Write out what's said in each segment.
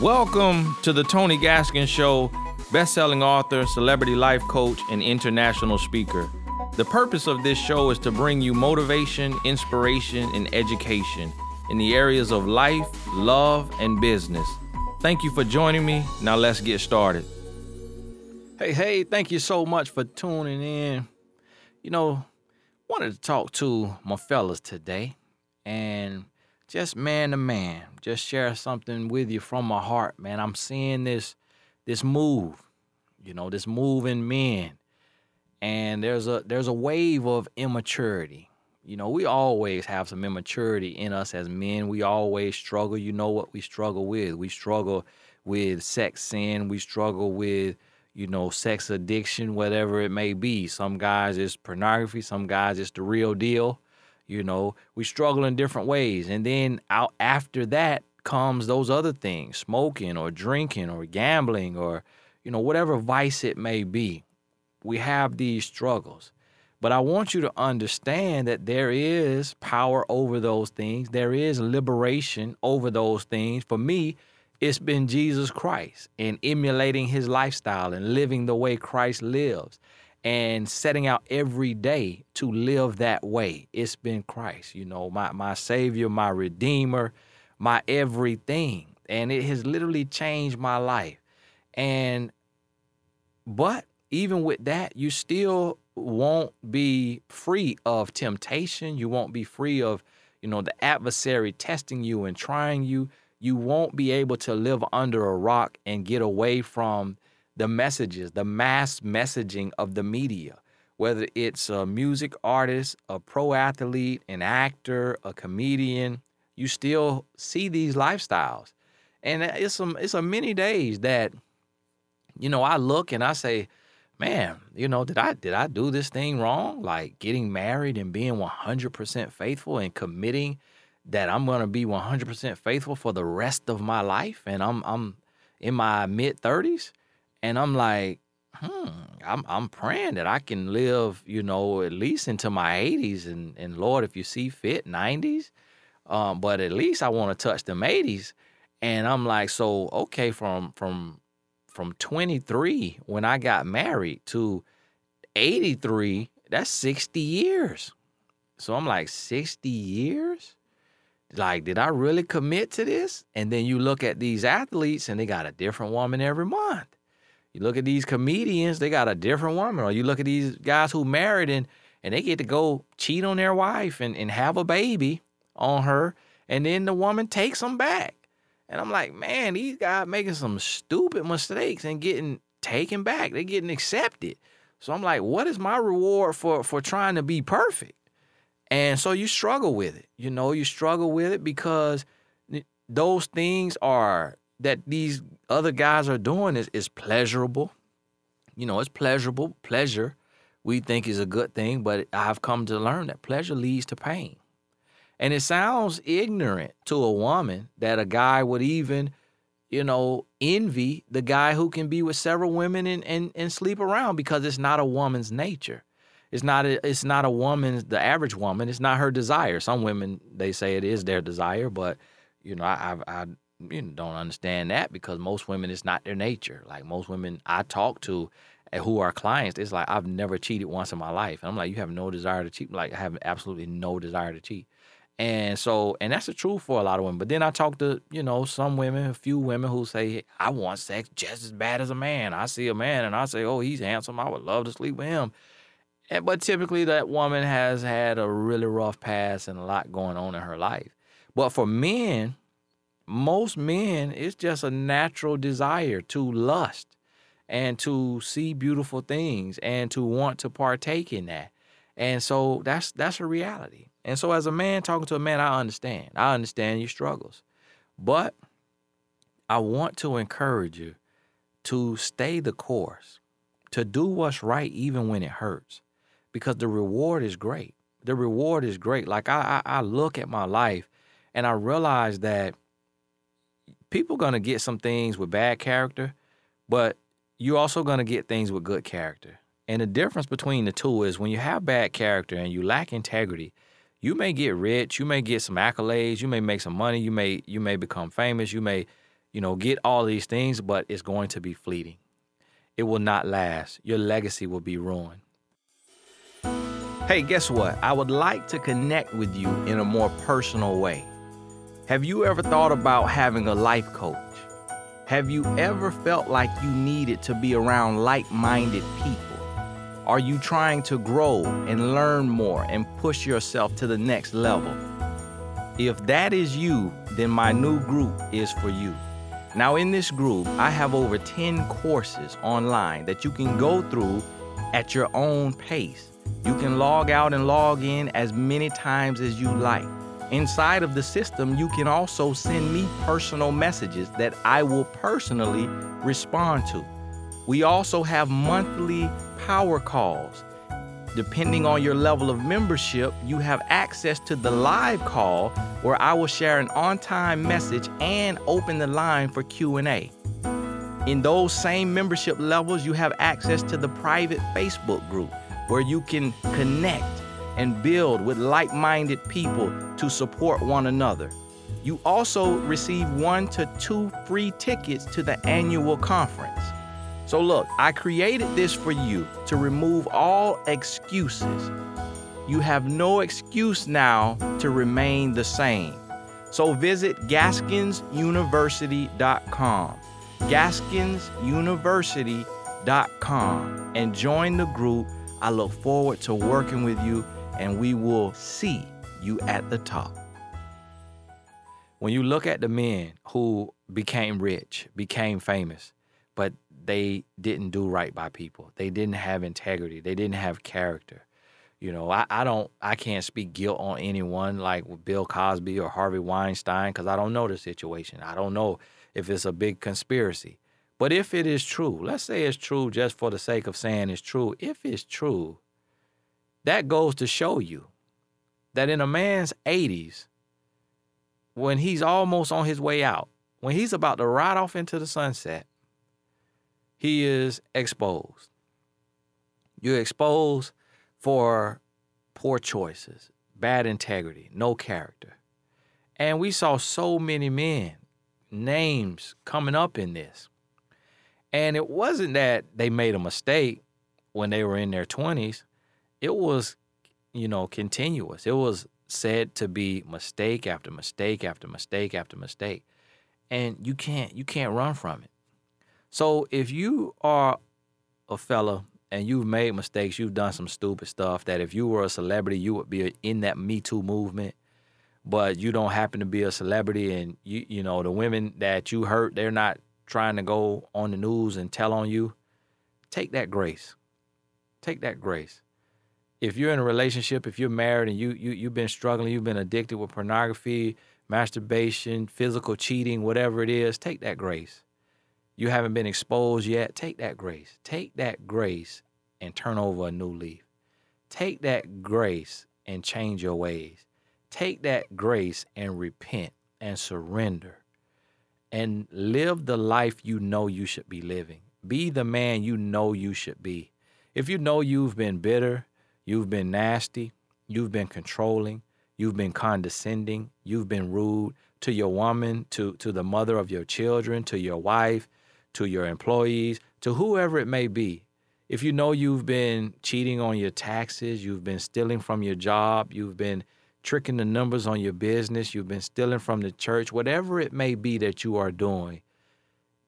Welcome to the Tony Gaskins Show, best-selling author, celebrity life coach, and international speaker. The purpose of this show is to bring you motivation, inspiration, and education in the areas of life, love, and business. Thank you for joining me. Now let's get started. Hey, hey, thank you so much for tuning in. You know, wanted to talk to my fellas today and just man to man, just share something with you from my heart, man. I'm seeing this this move, you know, this move in men. And there's a there's a wave of immaturity. You know, we always have some immaturity in us as men. We always struggle. You know what we struggle with. We struggle with sex sin. We struggle with, you know, sex addiction, whatever it may be. Some guys it's pornography, some guys it's the real deal. You know, we struggle in different ways. And then out after that comes those other things, smoking or drinking or gambling or, you know, whatever vice it may be. We have these struggles. But I want you to understand that there is power over those things. There is liberation over those things. For me, it's been Jesus Christ and emulating his lifestyle and living the way Christ lives and setting out every day to live that way. It's been Christ, you know, my my savior, my redeemer, my everything. And it has literally changed my life. And but even with that, you still won't be free of temptation. You won't be free of, you know, the adversary testing you and trying you. You won't be able to live under a rock and get away from the messages, the mass messaging of the media, whether it's a music artist, a pro athlete, an actor, a comedian, you still see these lifestyles. And it's it's a many days that, you know, I look and I say, man, you know, did I did I do this thing wrong? Like getting married and being 100% faithful and committing that I'm going to be 100% faithful for the rest of my life and I'm I'm in my mid 30s and I'm like, hmm, I'm I'm praying that I can live, you know, at least into my 80s and and Lord, if you see fit, 90s. Um, but at least I want to touch them 80s. And I'm like, so okay, from from from 23 when I got married to 83, that's 60 years. So I'm like, 60 years? Like, did I really commit to this? And then you look at these athletes and they got a different woman every month. You look at these comedians, they got a different woman. Or you look at these guys who married and and they get to go cheat on their wife and, and have a baby on her, and then the woman takes them back. And I'm like, man, these guys making some stupid mistakes and getting taken back. They're getting accepted. So I'm like, what is my reward for for trying to be perfect? And so you struggle with it. You know, you struggle with it because those things are that these other guys are doing is, is pleasurable. You know, it's pleasurable. Pleasure we think is a good thing, but I've come to learn that pleasure leads to pain. And it sounds ignorant to a woman that a guy would even, you know, envy the guy who can be with several women and, and, and sleep around because it's not a woman's nature. It's not a, it's not a woman's the average woman. It's not her desire. Some women they say it is their desire, but you know I I, I you don't understand that because most women it's not their nature. Like most women I talk to who are clients, it's like I've never cheated once in my life. And I'm like, you have no desire to cheat. Like I have absolutely no desire to cheat. And so, and that's the truth for a lot of women. But then I talk to, you know, some women, a few women who say, I want sex just as bad as a man. I see a man and I say, oh, he's handsome. I would love to sleep with him. And, but typically that woman has had a really rough past and a lot going on in her life. But for men, most men, it's just a natural desire to lust and to see beautiful things and to want to partake in that. And so that's that's a reality. And so as a man talking to a man, I understand. I understand your struggles. But I want to encourage you to stay the course, to do what's right even when it hurts. Because the reward is great. The reward is great. Like I I, I look at my life and I realize that people gonna get some things with bad character, but you're also gonna get things with good character. And the difference between the two is when you have bad character and you lack integrity, you may get rich, you may get some accolades, you may make some money, you may you may become famous, you may you know, get all these things, but it's going to be fleeting. It will not last. Your legacy will be ruined. Hey, guess what? I would like to connect with you in a more personal way. Have you ever thought about having a life coach? Have you ever felt like you needed to be around like minded people? Are you trying to grow and learn more and push yourself to the next level? If that is you, then my new group is for you. Now, in this group, I have over 10 courses online that you can go through at your own pace. You can log out and log in as many times as you like. Inside of the system, you can also send me personal messages that I will personally respond to. We also have monthly power calls. Depending on your level of membership, you have access to the live call where I will share an on-time message and open the line for Q&A. In those same membership levels, you have access to the private Facebook group where you can connect and build with like minded people to support one another. You also receive one to two free tickets to the annual conference. So, look, I created this for you to remove all excuses. You have no excuse now to remain the same. So, visit GaskinsUniversity.com, GaskinsUniversity.com, and join the group. I look forward to working with you and we will see you at the top. When you look at the men who became rich, became famous, but they didn't do right by people, they didn't have integrity, they didn't have character. You know, I, I don't, I can't speak guilt on anyone like Bill Cosby or Harvey Weinstein because I don't know the situation. I don't know if it's a big conspiracy. But if it is true, let's say it's true just for the sake of saying it's true. If it's true, that goes to show you that in a man's 80s, when he's almost on his way out, when he's about to ride off into the sunset, he is exposed. You're exposed for poor choices, bad integrity, no character. And we saw so many men, names coming up in this. And it wasn't that they made a mistake when they were in their 20s it was, you know, continuous. It was said to be mistake after mistake after mistake after mistake. And you can't you can't run from it. So if you are a fella and you've made mistakes, you've done some stupid stuff that if you were a celebrity, you would be in that Me Too movement, but you don't happen to be a celebrity and you you know, the women that you hurt, they're not trying to go on the news and tell on you. Take that grace. Take that grace if you're in a relationship, if you're married and you you you've been struggling, you've been addicted with pornography, masturbation, physical cheating, whatever it is, take that grace. You haven't been exposed yet, take that grace. Take that grace and turn over a new leaf. Take that grace and change your ways. Take that grace and repent and surrender and live the life you know you should be living. Be the man you know you should be. If you know you've been bitter, You've been nasty. You've been controlling. You've been condescending. You've been rude to your woman, to, to the mother of your children, to your wife, to your employees, to whoever it may be. If you know you've been cheating on your taxes, you've been stealing from your job, you've been tricking the numbers on your business, you've been stealing from the church, whatever it may be that you are doing,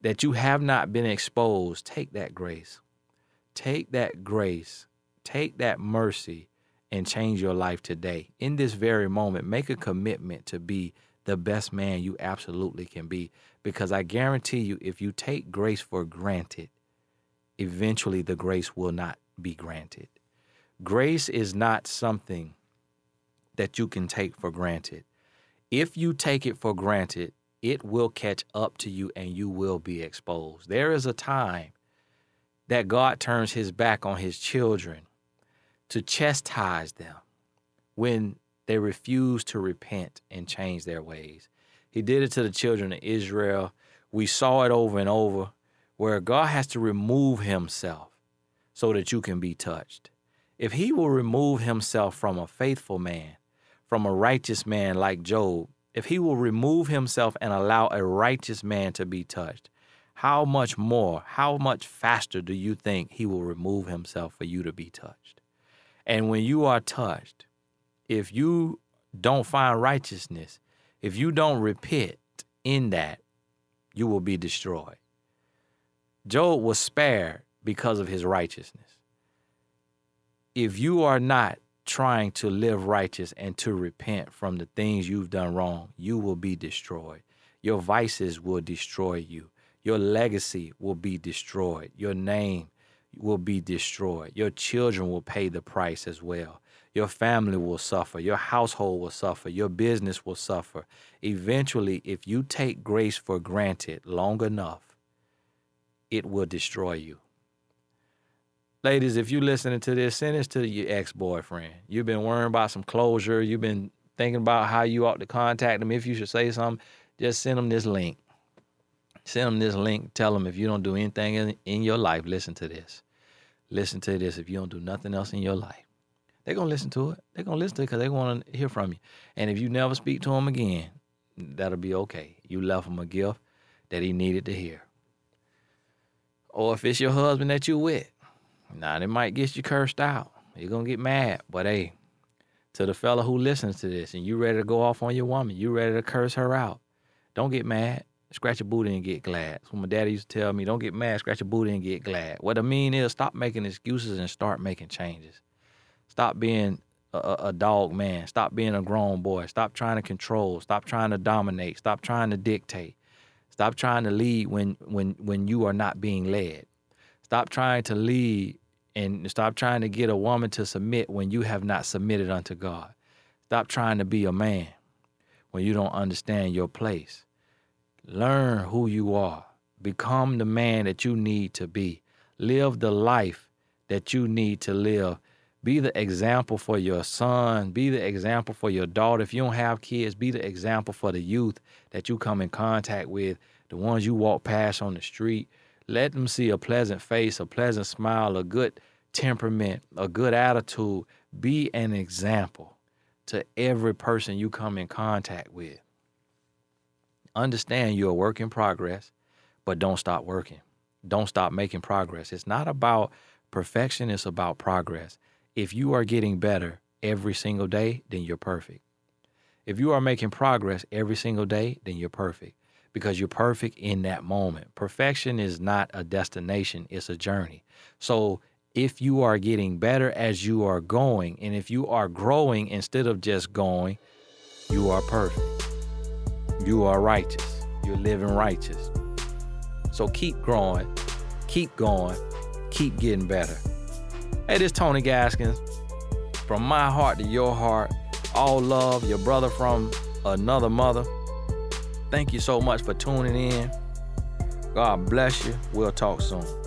that you have not been exposed, take that grace. Take that grace Take that mercy and change your life today. In this very moment, make a commitment to be the best man you absolutely can be. Because I guarantee you, if you take grace for granted, eventually the grace will not be granted. Grace is not something that you can take for granted. If you take it for granted, it will catch up to you and you will be exposed. There is a time that God turns his back on his children to chastise them when they refuse to repent and change their ways. He did it to the children of Israel. We saw it over and over where God has to remove himself so that you can be touched. If he will remove himself from a faithful man, from a righteous man like Job, if he will remove himself and allow a righteous man to be touched, how much more, how much faster do you think he will remove himself for you to be touched? And when you are touched, if you don't find righteousness, if you don't repent in that, you will be destroyed. Job was spared because of his righteousness. If you are not trying to live righteous and to repent from the things you've done wrong, you will be destroyed. Your vices will destroy you. Your legacy will be destroyed. Your name will be destroyed. Your children will pay the price as well. Your family will suffer. Your household will suffer. Your business will suffer. Eventually, if you take grace for granted long enough, it will destroy you. Ladies, if you're listening to this, send this to your ex boyfriend. You've been worrying about some closure. You've been thinking about how you ought to contact them. If you should say something, just send them this link. Send them this link. Tell them if you don't do anything in, in your life, listen to this. Listen to this if you don't do nothing else in your life. They're going to listen to it. They're going to listen to it because they want to hear from you. And if you never speak to them again, that'll be okay. You left him a gift that he needed to hear. Or if it's your husband that you with, now they might get you cursed out. You're gonna get mad. But hey, to the fella who listens to this and you ready to go off on your woman, you ready to curse her out. Don't get mad. Scratch your booty and get glad. That's what my daddy used to tell me. Don't get mad, scratch your booty and get glad. What I mean is stop making excuses and start making changes. Stop being a, a dog man. Stop being a grown boy. Stop trying to control. Stop trying to dominate. Stop trying to dictate. Stop trying to lead when when when you are not being led. Stop trying to lead and stop trying to get a woman to submit when you have not submitted unto God. Stop trying to be a man when you don't understand your place. Learn who you are. Become the man that you need to be. Live the life that you need to live. Be the example for your son. Be the example for your daughter. If you don't have kids, be the example for the youth that you come in contact with, the ones you walk past on the street. Let them see a pleasant face, a pleasant smile, a good temperament, a good attitude. Be an example to every person you come in contact with. Understand you're a work in progress, but don't stop working. Don't stop making progress. It's not about perfection, it's about progress. If you are getting better every single day, then you're perfect. If you are making progress every single day, then you're perfect because you're perfect in that moment. Perfection is not a destination, it's a journey. So if you are getting better as you are going, and if you are growing instead of just going, you are perfect. You are righteous. You're living righteous. So keep growing, keep going, keep getting better. Hey, this Tony Gaskins. From my heart to your heart, all love, your brother from another mother. Thank you so much for tuning in. God bless you. We'll talk soon.